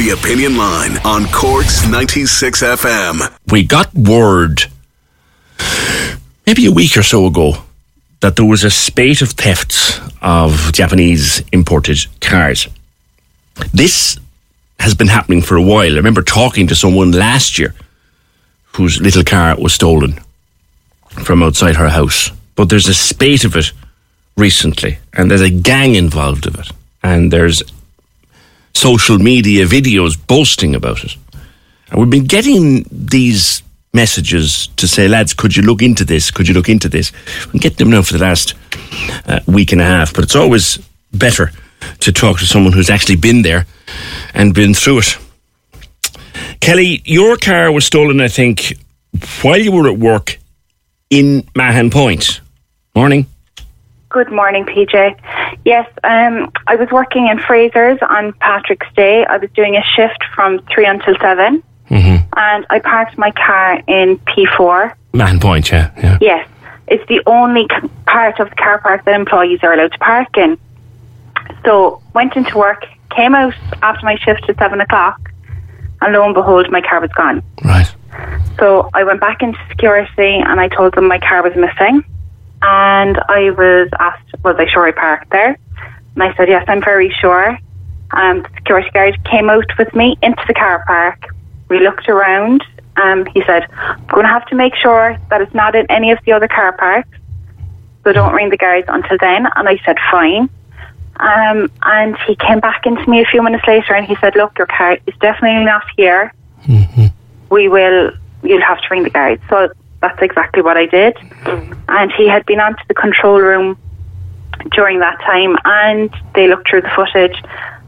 The Opinion Line on Cork's 96 FM. We got word maybe a week or so ago that there was a spate of thefts of Japanese imported cars. This has been happening for a while. I remember talking to someone last year whose little car was stolen from outside her house. But there's a spate of it recently, and there's a gang involved of it, and there's social media videos boasting about it. And we've been getting these messages to say, lads, could you look into this? Could you look into this? Been getting them now for the last uh, week and a half, but it's always better to talk to someone who's actually been there and been through it. Kelly, your car was stolen, I think, while you were at work in Mahon Point. Morning. Good morning, PJ. Yes, um, I was working in Fraser's on Patrick's Day. I was doing a shift from 3 until 7. Mm-hmm. And I parked my car in P4. Mahon Point, yeah. yeah. Yes, it's the only part of the car park that employees are allowed to park in. So, went into work, came out after my shift at 7 o'clock, and lo and behold, my car was gone. Right. So I went back into security and I told them my car was missing. And I was asked, was I sure I parked there? And I said, yes, I'm very sure. Um, the security guard came out with me into the car park. We looked around. Um, he said, I'm going to have to make sure that it's not in any of the other car parks. So don't ring the guards until then. And I said, fine. Um, and he came back into me a few minutes later and he said, look, your car is definitely not here we will, you'll have to ring the guards. So that's exactly what I did. And he had been onto the control room during that time and they looked through the footage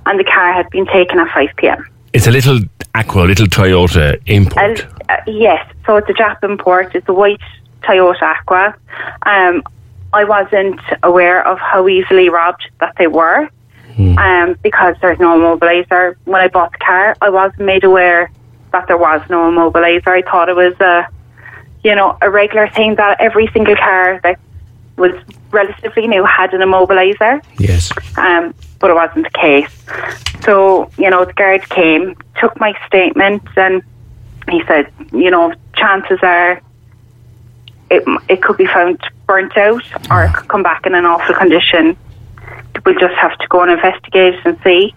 and the car had been taken at 5 p.m. It's a little Aqua, a little Toyota import. Uh, yes, so it's a Jap import. It's a white Toyota Aqua. Um, I wasn't aware of how easily robbed that they were um, because there's no immobilizer. When I bought the car, I wasn't made aware that there was no immobilizer. I thought it was a, you know, a regular thing that every single car that was relatively new had an immobilizer yes. um, but it wasn't the case. So, you know, the guard came, took my statement, and he said, you know, chances are it, it could be found burnt out or it could come back in an awful condition. We'll just have to go and investigate and see.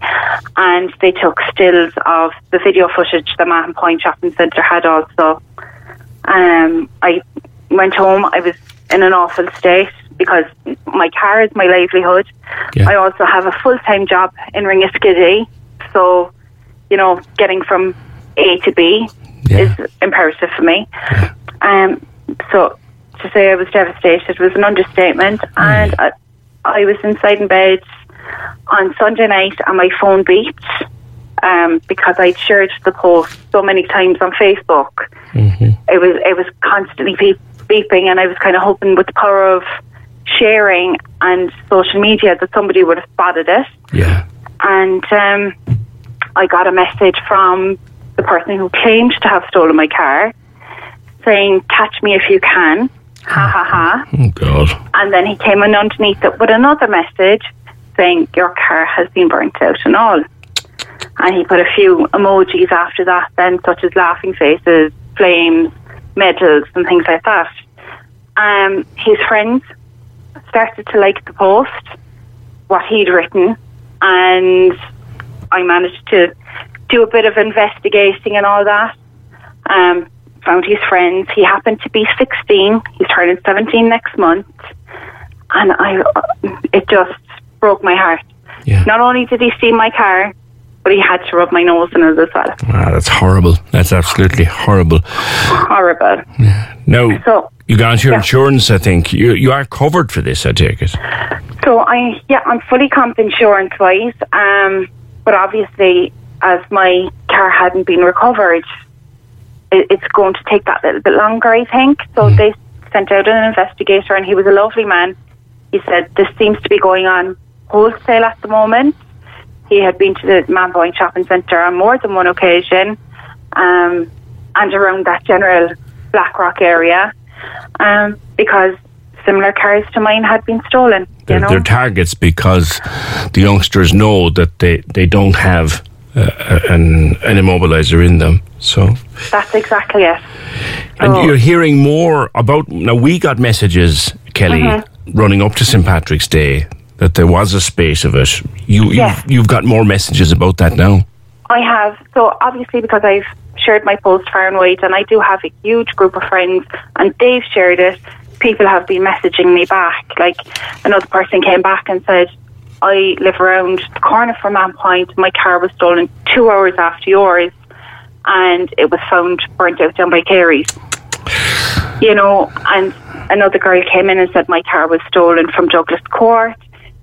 And they took stills of the video footage the Mahon Point Shopping Centre had also. Um, I went home. I was in an awful state because my car is my livelihood. Yeah. I also have a full time job in Ringaskiddy, so you know, getting from A to B Yeah. is imperative for me. Um, so to say I was devastated was an understatement, and I, I was inside in bed on Sunday night, and my phone beeped um, because I'd shared the post so many times on Facebook. It was it was constantly beep, beeping, and I was kind of hoping with the power of sharing and social media that somebody would have spotted it Yeah. and um, I got a message from the person who claimed to have stolen my car saying, Catch me if you can. Ha ha ha. Oh, God. And then he came in underneath it with another message saying, Your car has been burnt out and all. And he put a few emojis after that, then, such as laughing faces, flames, medals, and things like that. Um, his friends started to like the post, what he'd written, and I managed to do a bit of investigating and all that. Um, found his friends. He happened to be 16. He's turning 17 next month. And I, it just broke my heart. Yeah. Not only did he see my car, but he had to rub my nose in it as well. Ah, that's horrible. That's absolutely horrible. Horrible. No. So, you got your yeah. insurance, I think. You you are covered for this, I take it. So I yeah, I'm fully comp insurance wise. Um, but obviously, as my car hadn't been recovered, it, it's going to take that little bit longer, I think. So they sent out an investigator, and he was a lovely man. He said this seems to be going on wholesale at the moment. He had been to the Manboyne Shopping Centre on more than one occasion, um, and around that general Blackrock area, um, because similar cars to mine had been stolen. They're, they're targets because the youngsters know that they, they don't have uh, an an immobilizer in them. So, That's exactly it. and So- you're hearing more about now. We got messages, Kelly, Mm-hmm. running up to St Patrick's Day that there was a space of it. You Yeah. you've, you've got more messages about that now. I have. So obviously, because I've shared my post far and wide, and I do have a huge group of friends, and they've shared it. People have been messaging me back. Like another person came back and said, "I live around the corner from Mahon Point. My car was stolen two hours after yours, and it was found burnt out down by Carey's." You know, and another girl came in and said my car was stolen from Douglas Court.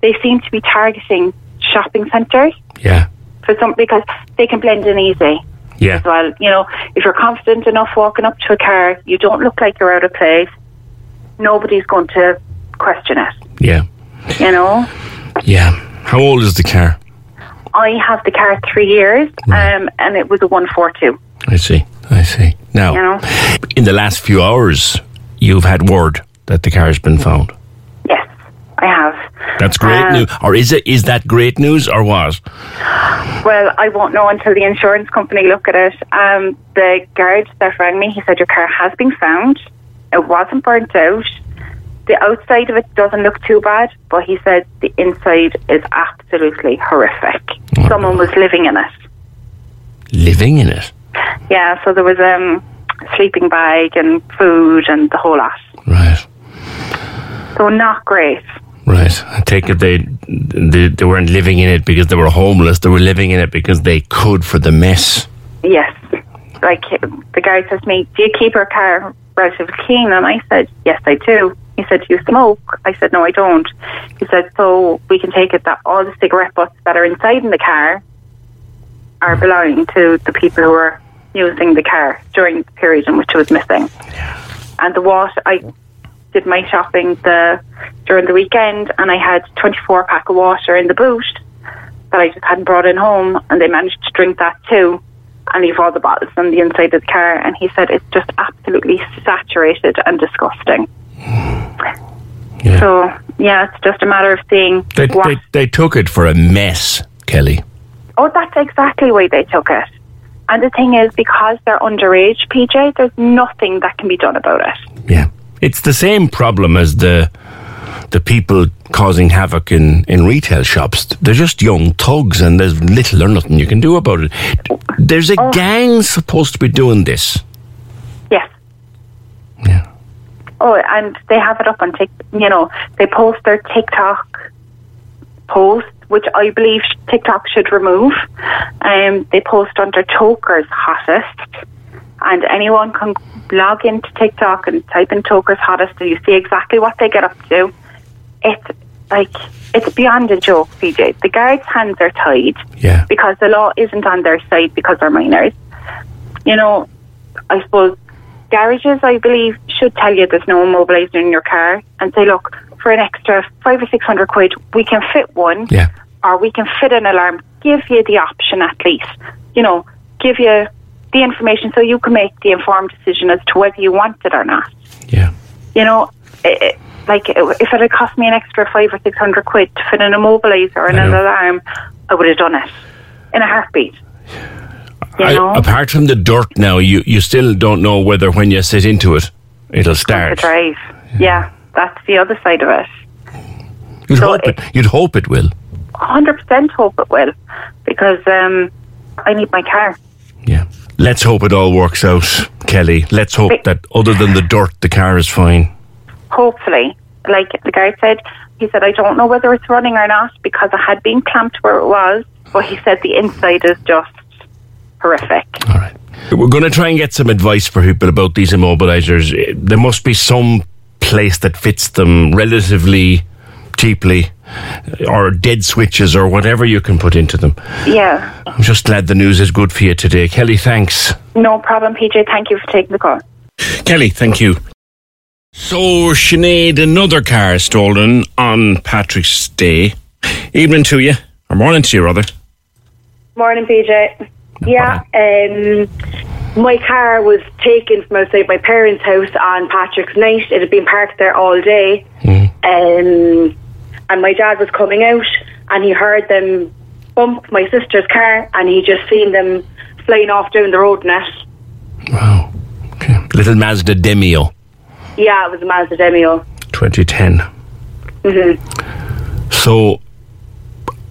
They seem to be targeting shopping centres Yeah, for some because they can blend in easy yeah, as well. You know, if you're confident enough walking up to a car, you don't look like you're out of place. Nobody's going to question it. yeah, You know, yeah. How old is the car? I have the car three years, um, and it was a one four two. I see. I see. Now, You know, in the last few hours, you've had word that the car has been found. I have. That's great Um, news. Or is it? Is that great news or what? Well, I won't know until the insurance company look at it. Um, the guard that rang me, he said your car has been found. It wasn't burnt out. The outside of it doesn't look too bad, but he said the inside is absolutely horrific. Someone was living in it. Living in it. Yeah, so there was um, a sleeping bag and food and the whole lot. Right. So not great. Right. I take it they, they they weren't living in it because they were homeless. They were living in it because they could for the mess. Yes. Like the guy says to me, Do you keep your car relatively clean? And I said, Yes, I do. He said, Do you smoke? I said, No, I don't. He said, So we can take it that all the cigarette butts that are inside in the car are belonging to the people who were using the car during the period in which it was missing. Yeah. And the water, I did my shopping the during the weekend and I had 24 pack of water in the boot that I just hadn't brought in home and they managed to drink that too and leave all the bottles on the inside of the car and he said it's just absolutely saturated and disgusting. Yeah. So yeah, it's just a matter of seeing They, what they they took it for a mess, Kelly. Oh, that's exactly why they took it. And the thing is, because they're underage, PJ, there's nothing that can be done about it. Yeah. It's the same problem as the the people causing havoc in, in retail shops. They're just young thugs and there's little or nothing you can do about it. There's a gang supposed to be doing this. Yes. Yeah. Oh, and they have it up on Tik. You know, they post their TikTok post, which I believe TikTok should remove. Um, they post under Togher's hottest, and anyone can log into TikTok and type in Togher's hottest, and you see exactly what they get up to. It's like it's beyond a joke, PJ. The guards' hands are tied Yeah. because the law isn't on their side because they're minors. You know, I suppose garages, I believe, should tell you there's no immobilizer in your car and say, look, for an extra five or six hundred quid, we can fit one, Yeah. or we can fit an alarm. Give you the option at least. You know, give you the information so you can make the informed decision as to whether you want it or not. Yeah. You know, it, like if it had cost me an extra five or six hundred quid to fit an immobilizer or an alarm, I would have done it in a heartbeat. You I- know, apart from the dirt now, you, you still don't know whether when you sit into it, it'll start. drive. Yeah, that's the other side of it. You'd, So hope it, it- you'd hope it will. Hundred percent hope it will, because um, I need my car. Yeah. Let's hope it all works out, Kelly. Let's hope that other than the dirt, the car is fine. Hopefully, like the guy said, he said I don't know whether it's running or not because it had been clamped where it was, but he said the inside is just horrific. All right. We're going to try and get some advice for people about these immobilizers. There must be some place that fits them relatively cheaply, eh, or dead switches, or whatever you can put into them. Yeah, I'm just glad the news is good for you today. Kelly, thanks. no problem, PJ. Thank you for taking the call. Kelly, thank you. So, Sinead, another car stolen on Patrick's Day. Evening to you, or morning to you, rather. Morning, PJ. Yeah, um, my car was taken from outside my parents' house on Patrick's night. It had been parked there all day. Um, and my dad was coming out and he heard them bump my sister's car, and he just seen them flying off down the road in it. Wow. Okay. Little Mazda Demio, Yeah, it was a Mazda Demio. 2010. hmm So,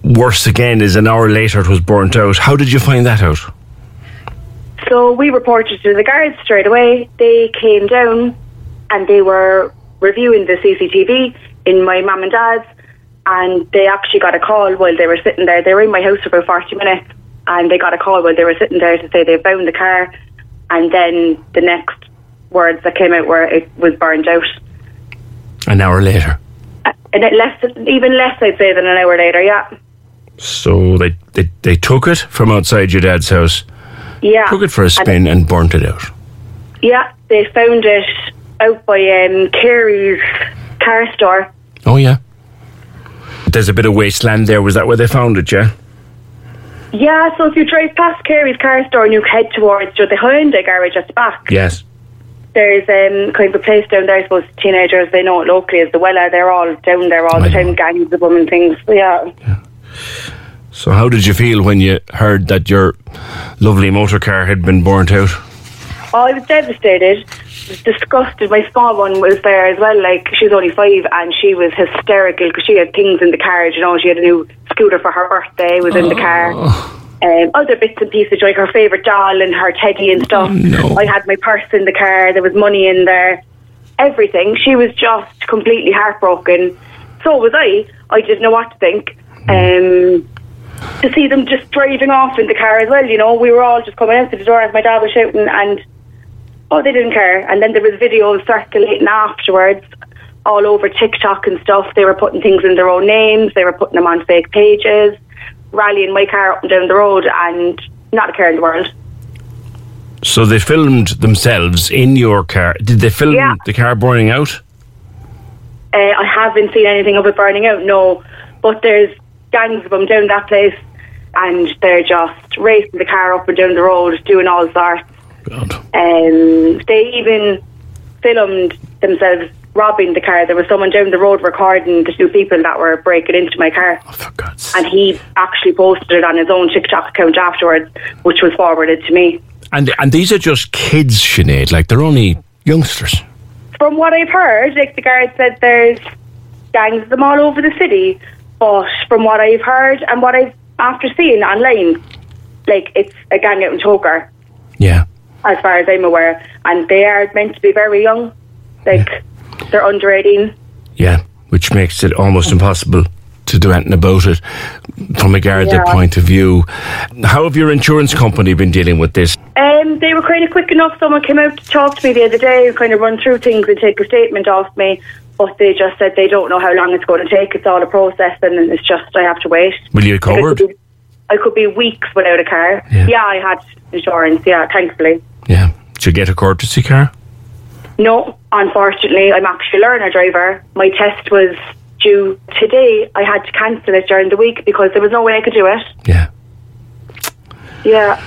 worse again is an hour later it was burnt out. How did you find that out? So we reported to the guards straight away. They came down and they were reviewing the CCTV in my mum and dad's, and they actually got a call while they were sitting there. They were in my house for about 40 minutes, and they got a call while they were sitting there to say they found the car, and then the next words that came out were it was burned out. An hour later. Uh, And it less, even less, I'd say, than an hour later, yeah. So they, they, they took it from outside your dad's house, Yeah. took it for a And- spin, and burnt it out. Yeah, they found it out by um, Carey's car store. Oh, yeah. There's a bit of wasteland there. Was that where they found it, yeah? Yeah, so if you drive past Carey's car store and you head towards the Hyundai garage at the back, Yes. there's um, kind of a place down there. I suppose teenagers they know it locally as the Weller. They're all down there all I the time, know. gangs of them and things. Yeah, So, how did you feel when you heard that your lovely motor car had been burnt out? Oh, I was devastated. I was disgusted. My small one was there as well. Like she was only five, and she was hysterical because she had things in the car. You know, she had a new scooter for her birthday. Was in the car. Um, other bits and pieces like her favourite doll and her teddy and stuff. no. I had my purse in the car. There was money in there. Everything. She was just completely heartbroken. So was I. I didn't know what to think. Um, to see them just driving off in the car as well, you know, we were all just coming out to the door as my dad was shouting, and oh, they didn't care. And then there was videos circulating afterwards all over TikTok and stuff. They were putting things in their own names. They were putting them on fake pages, rallying my car up and down the road, and not a care in the world. So, they filmed themselves in your car. Did they film Yeah. the car burning out? Uh, I haven't seen anything of it burning out, no. But there's gangs of them down that place, and they're just racing the car up and down the road, doing all sorts. God. Um, they even filmed themselves robbing the car. There was someone down the road recording the two people that were breaking into my car. Oh, for God's. And he actually posted it on his own TikTok account afterwards, which was forwarded to me. And, and these are just kids, Sinead. Like, they're only youngsters. From what I've heard, like the guard said, there's gangs of them all over the city. But from what I've heard and what I've after seeing online, like it's a gang out in Togher, Yeah. As far as I'm aware, and they are meant to be very young, like they're under 18. Yeah, which makes it almost impossible to do anything about it from a Garda Yeah. point of view. How have your insurance company been dealing with this? Um, they were kind of quick enough. Someone came out to talk to me the other day kind of run through things and take a statement off me. But they just said they don't know how long it's going to take. It's all a process, and it's just I have to wait. Will you Like, I covered? could be- I could be weeks without a car. Yeah. I had insurance. Yeah, thankfully. Yeah. Did you get a courtesy car? No, unfortunately, I'm actually a learner driver. My test was due today. I had to cancel it during the week because there was no way I could do it. Yeah. Yeah.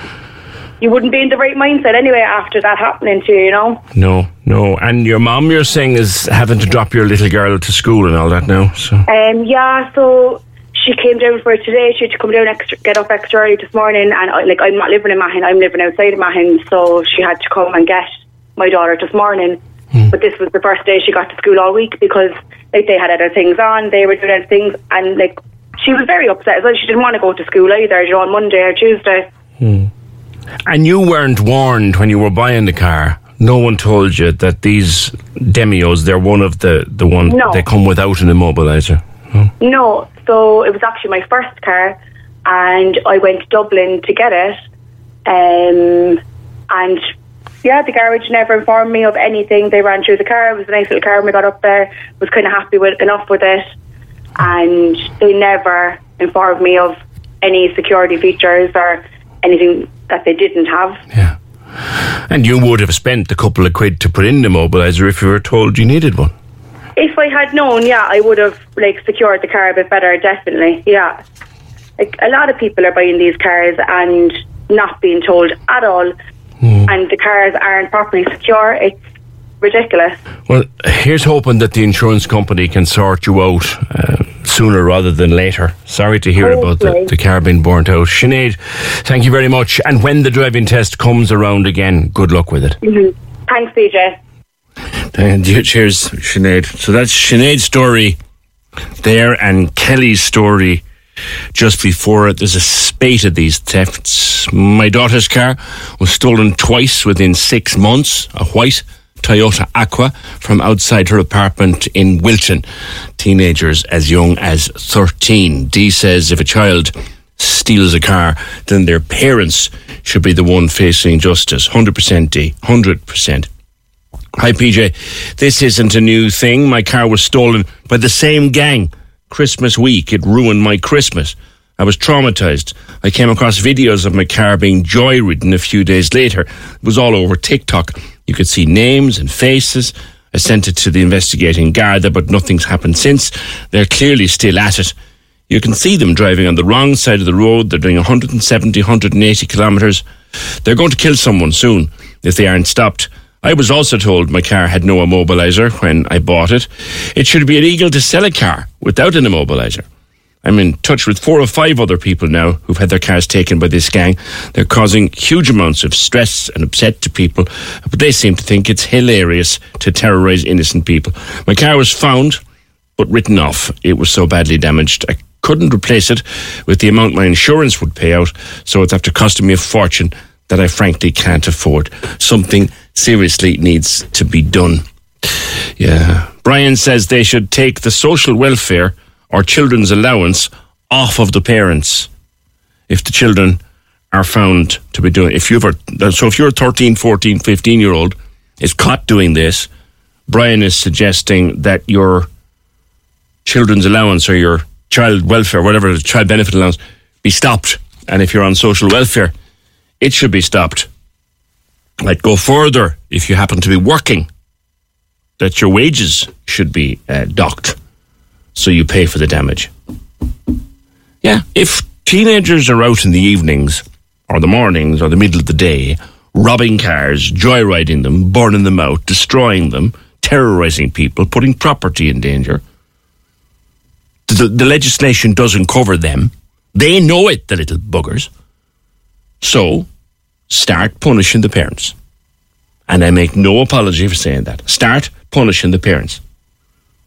You wouldn't be in the right mindset anyway after that happening to you, you know? No, no. And your mom, you're saying, is having to drop your little girl to school and all that now. So Um, yeah, so she came down for it today. She had to come down extra, get up extra early this morning, and I, like I'm not living in Mahon, I'm living outside of Mahon, so she had to come and get my daughter this morning. Hmm. But this was the first day she got to school all week because like they had other things on, they were doing other things, and like she was very upset as well. She didn't want to go to school either, you know, on Monday or Tuesday. Hmm. And you weren't warned when you were buying the car. No one told you that these Demios, they're one of the, the ones No. they come without an immobilizer. No, so it was actually my first car, and I went to Dublin to get it. Um, and yeah, the garage never informed me of anything. They ran through the car. It was a nice little car when we got up there. Was kind of happy with enough with it, and they never informed me of any security features or anything that they didn't have. Yeah. And you would have spent a couple of quid to put in the mobilizer if you were told you needed one. If I had known, yeah, I would have like secured the car a bit better. Definitely, yeah. Like a lot of people are buying these cars and not being told at all, and the cars aren't properly secure. It's ridiculous. Well, here's hoping that the insurance company can sort you out uh, sooner rather than later. Sorry to hear about the, the car being burnt out. Sinead, thank you very much. And when the driving test comes around again, good luck with it. Mm-hmm. Thanks, PJ. And cheers, Sinead. So that's Sinead's story there and Kelly's story just before it. There's a spate of these thefts. My daughter's car was stolen twice within six months. A white Toyota Aqua from outside her apartment in Wilton. Teenagers as young as 13. Dee says if a child steals a car, then their parents should be the one facing justice. 100% Dee. 100%. Hi, PJ. This isn't a new thing. My car was stolen by the same gang Christmas week. It ruined my Christmas. I was traumatized. I came across videos of my car being joyridden a few days later. It was all over TikTok. You could see names and faces. I sent it to the investigating Garda, but nothing's happened since. They're clearly still at it. You can see them driving on the wrong side of the road. They're doing 170, 180 kilometres. They're going to kill someone soon if they aren't stopped. I was also told my car had no immobiliser when I bought it. It should be illegal to sell a car without an immobiliser. I'm in touch with four or five other people now who've had their cars taken by this gang. They're causing huge amounts of stress and upset to people, but they seem to think it's hilarious to terrorise innocent people. My car was found, but written off. It was so badly damaged. I couldn't replace it with the amount my insurance would pay out, so it's after costing me a fortune that I frankly can't afford. Something seriously needs to be done. Yeah. Brian says they should take the social welfare or children's allowance off of the parents if the children are found to be doing if you've so if you're a 13 14 15 year old is caught doing this brian is suggesting that your children's allowance or your child welfare whatever the child benefit allowance be stopped and if you're on social welfare it should be stopped i'd go further if you happen to be working that your wages should be uh, docked so you pay for the damage. Yeah, if teenagers are out in the evenings or the mornings or the middle of the day, robbing cars, joyriding them, burning them out, destroying them, terrorizing people, putting property in danger, the, the legislation doesn't cover them. They know it, the little buggers. So, start punishing the parents. And I make no apology for saying that. Start punishing the parents.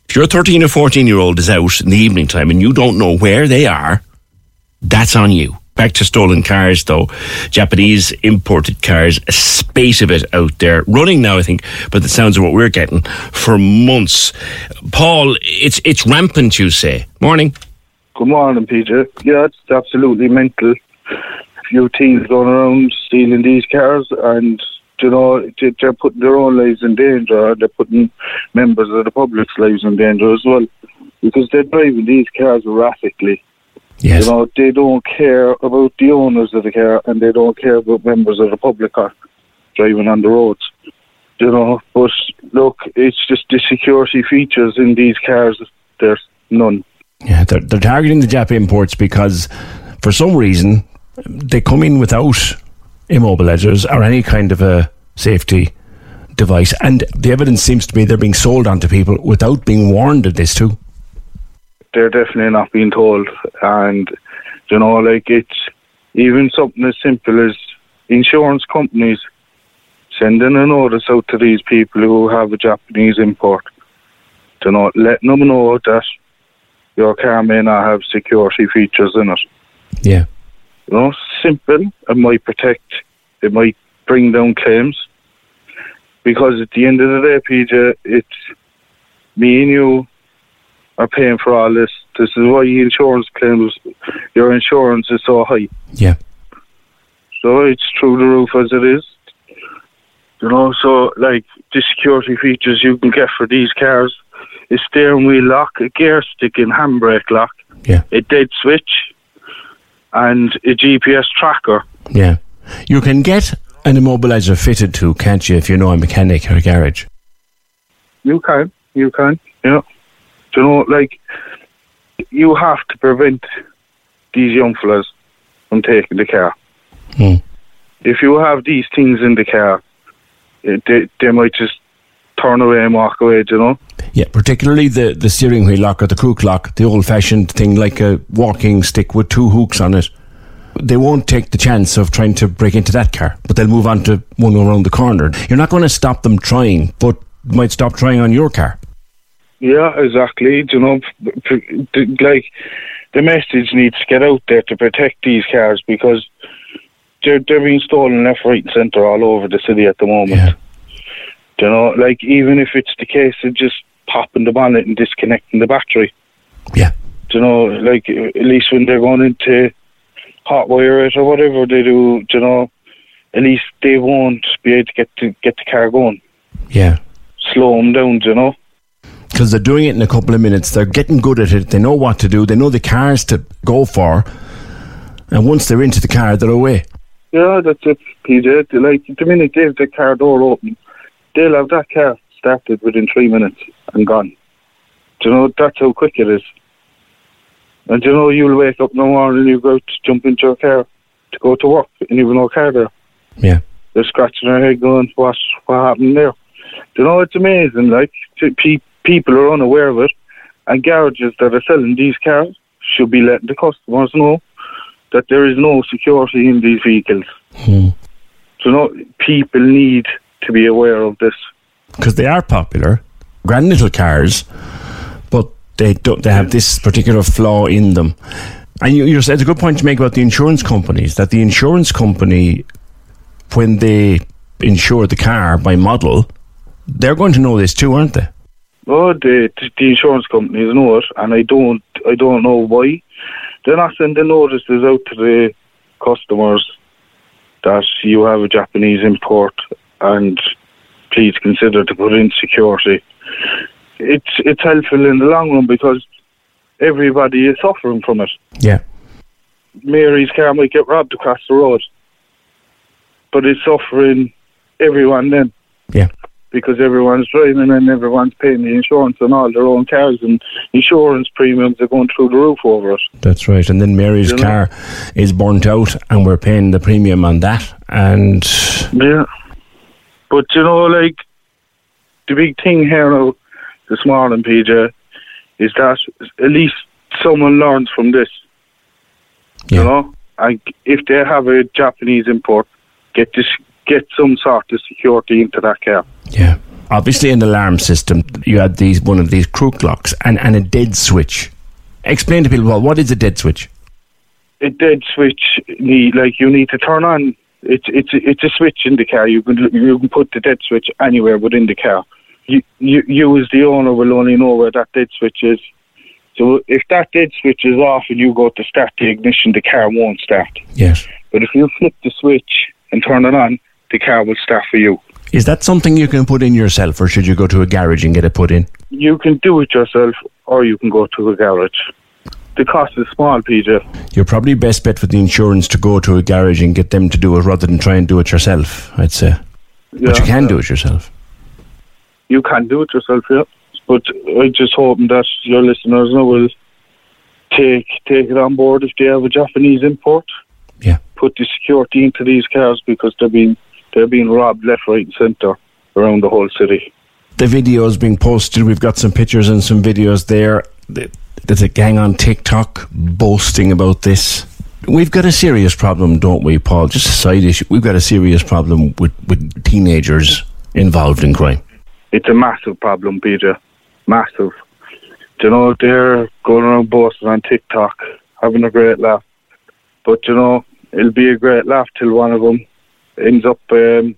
If your 13 or 14 year old is out in the evening time and you don't know where they are, that's on you. Back to stolen cars, though. Japanese imported cars, a spate of it out there. Running now, I think, but the sounds of what we're getting for months. Paul, it's it's rampant, you say. Morning. Good morning, Peter. Yeah, it's absolutely mental. Few teens going around stealing these cars and you know, they're putting their own lives in danger. They're putting members of the public's lives in danger as well, because they're driving these cars erratically. Yes. You know, they don't care about the owners of the car, and they don't care about members of the public are driving on the roads. You know, but look, it's just the security features in these cars. There's none. Yeah, they're, they're targeting the Jap imports because, for some reason, they come in without immobilizers or any kind of a safety device. And the evidence seems to be they're being sold onto people without being warned of this too. They're definitely not being told. And, you know, like it's even something as simple as insurance companies sending a notice out to these people who have a Japanese import. You know, letting them know that your car may not have security features in it. Yeah. You know, simple. It might protect. It might bring down claims. Because at the end of the day, PJ, it's me and you are paying for all this. This is why your insurance claims, your insurance is so high. Yeah. So it's through the roof as it is. You know, so like the security features you can get for these cars a steering wheel lock, a gear stick and handbrake lock, yeah. a dead switch, and a GPS tracker. Yeah. You can get an immobilizer fitted to, can't you, if you know a mechanic or a garage? You can. You can. Yeah. Do you know, like, you have to prevent these young fellas from taking the car. Hmm. If you have these things in the car, eh, they, they might just turn away and walk away, do you know? Yeah, particularly the, the steering wheel lock or the crook lock, the old fashioned thing like a walking stick with two hooks on it. They won't take the chance of trying to break into that car, but they'll move on to one around the corner. You're not going to stop them trying, but might stop trying on your car. Yeah, exactly. Do you know, like the message needs to get out there to protect these cars because they're they're being stolen left, right, and centre all over the city at the moment. Yeah. Do you know, like even if it's the case of just popping the bonnet and disconnecting the battery. Yeah. Do you know, like at least when they're going into hot wire it or whatever they do, do you know, at least they won't be able to get to get the car going. Yeah. Slow them down, do you know. Because they're doing it in a couple of minutes. They're getting good at it. They know what to do. They know the cars to go for. And once they're into the car, they're away. Yeah, that's it, PJ. Like the minute they have the car door open, they'll have that car started within three minutes and gone. Do you know that's how quick it is? And do you know you'll wake up in the morning, you go to jump into your car to go to work, and you've no car there. Yeah. They're scratching their head, going, "What? What happened there?" Do you know it's amazing? Like pe- people are unaware of it, and garages that are selling these cars should be letting the customers know that there is no security in these vehicles. Hmm. So, no, people need to be aware of this. Because they are popular. Grand little cars. But they don't, they have this particular flaw in them. And you, you said a good point to make about the insurance companies that the insurance company, when they insure the car by model, they're going to know this too, aren't they? Oh, the, the insurance companies know it, and I don't, I don't know why. They're not sending notices out to the customers that you have a Japanese import, and please consider to put in security. It's it's helpful in the long run because everybody is suffering from it. Yeah. Mary's car might get robbed across the road, but it's suffering everyone then Yeah. because everyone's driving and everyone's paying the insurance on all their own cars, and insurance premiums are going through the roof over it. That's right. And then Mary's You know? car is burnt out and we're paying the premium on that. And Yeah. But you know, like the big thing here now this morning, PJ, is that at least someone learns from this. Yeah. You know, and if they have a Japanese import, get this, get some sort of security into that car. Yeah. Obviously, an alarm system, you had these one of these crook locks and, and a dead switch. Explain to people, well, what is a dead switch? a dead switch need like you need to turn on it's it's it's a switch in the car. You can you can put the dead switch anywhere within the car. You you, you as the owner will only know where that dead switch is. So if that dead switch is off and you go to start the ignition the car won't start. Yes. but if you flip the switch and turn it on the car will start for you. Is that something you can put in yourself, or should you go to a garage and get it put in? you can do it yourself or you can go to a garage the cost is small PJ You're probably best bet for the insurance to go to a garage and get them to do it rather than try and do it yourself, I'd say. But you Yeah. can do it yourself. you can do it yourself, yeah. But I just hoping that your listeners now will take take it on board if they have a Japanese import. Yeah. Put the security into these cars because they're being they're being robbed left, right, and centre around the whole city. The videos being posted, we've got some pictures and some videos there. Th- There's a gang on TikTok boasting about this. We've got a serious problem, don't we, Paul? Just a side issue. We've got a serious problem with, with teenagers involved in crime. It's a massive problem, Peter. Massive. Do you know they're going around boasting on TikTok, having a great laugh. But you know, it'll be a great laugh till one of them ends up um,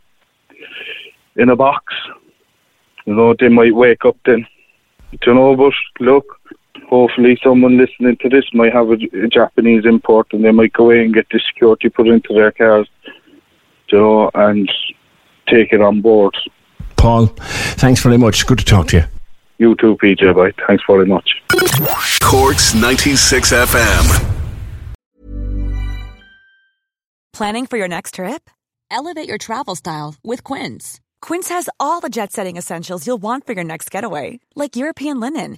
in a box. You know, they might wake up then. Do you know, but look, hopefully someone listening to this might have a, a Japanese import and they might go away and get the security put into their cars. Do you know, and take it on board. Paul, thanks very much. Good to talk to you. You too, PJ. Bye. Thanks very much. Corks 96 FM. Planning for your next trip? Elevate your travel style with Quince. Quince has all the jet setting essentials you'll want for your next getaway, like European linen,